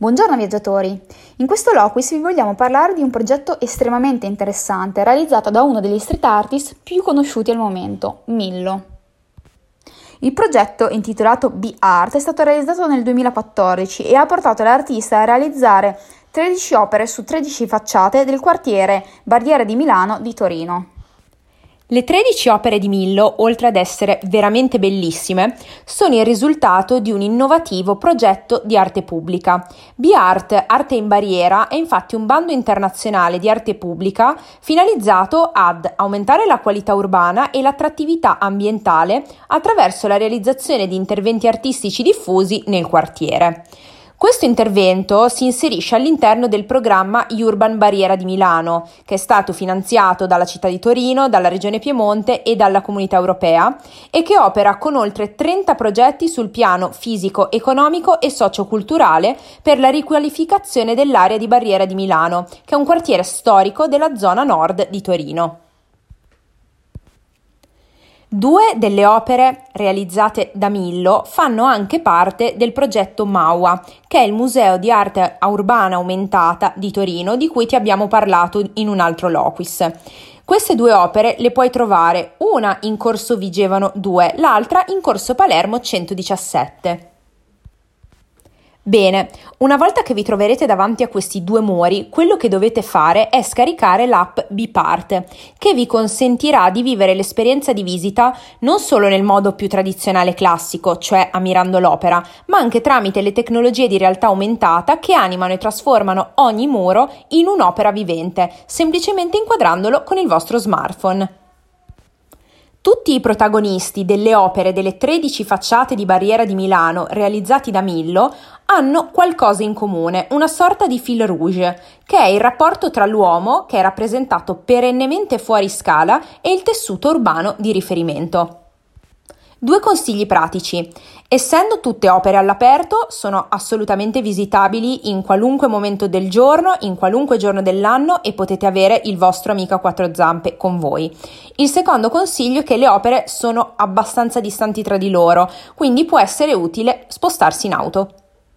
Buongiorno viaggiatori! In questo Loquis vi vogliamo parlare di un progetto estremamente interessante realizzato da uno degli street artist più conosciuti al momento, Millo. Il progetto, intitolato B-Art, è stato realizzato nel 2014 e ha portato l'artista a realizzare 13 opere su 13 facciate del quartiere Barriera di Milano di Torino. Le 13 opere di Millo, oltre ad essere veramente bellissime, sono il risultato di un innovativo progetto di arte pubblica. B-Art Arte in Barriera è infatti un bando internazionale di arte pubblica finalizzato ad aumentare la qualità urbana e l'attrattività ambientale attraverso la realizzazione di interventi artistici diffusi nel quartiere. Questo intervento si inserisce all'interno del programma Urban Barriera di Milano, che è stato finanziato dalla città di Torino, dalla regione Piemonte e dalla comunità europea e che opera con oltre 30 progetti sul piano fisico, economico e socioculturale per la riqualificazione dell'area di Barriera di Milano, che è un quartiere storico della zona nord di Torino. Due delle opere realizzate da Millo fanno anche parte del progetto MAUA, che è il Museo di Arte Urbana Aumentata di Torino, di cui ti abbiamo parlato in un altro loquis. Queste due opere le puoi trovare una in Corso Vigevano 2, l'altra in Corso Palermo 117. Bene, una volta che vi troverete davanti a questi due muri, quello che dovete fare è scaricare l'app Bipart, che vi consentirà di vivere l'esperienza di visita non solo nel modo più tradizionale classico, cioè ammirando l'opera, ma anche tramite le tecnologie di realtà aumentata che animano e trasformano ogni muro in un'opera vivente, semplicemente inquadrandolo con il vostro smartphone. Tutti i protagonisti delle opere delle 13 facciate di barriera di Milano realizzati da Millo hanno qualcosa in comune, una sorta di fil rouge, che è il rapporto tra l'uomo, che è rappresentato perennemente fuori scala, e il tessuto urbano di riferimento. Due consigli pratici. Essendo tutte opere all'aperto, sono assolutamente visitabili in qualunque momento del giorno, in qualunque giorno dell'anno e potete avere il vostro amico a quattro zampe con voi. Il secondo consiglio è che le opere sono abbastanza distanti tra di loro, quindi può essere utile spostarsi in auto.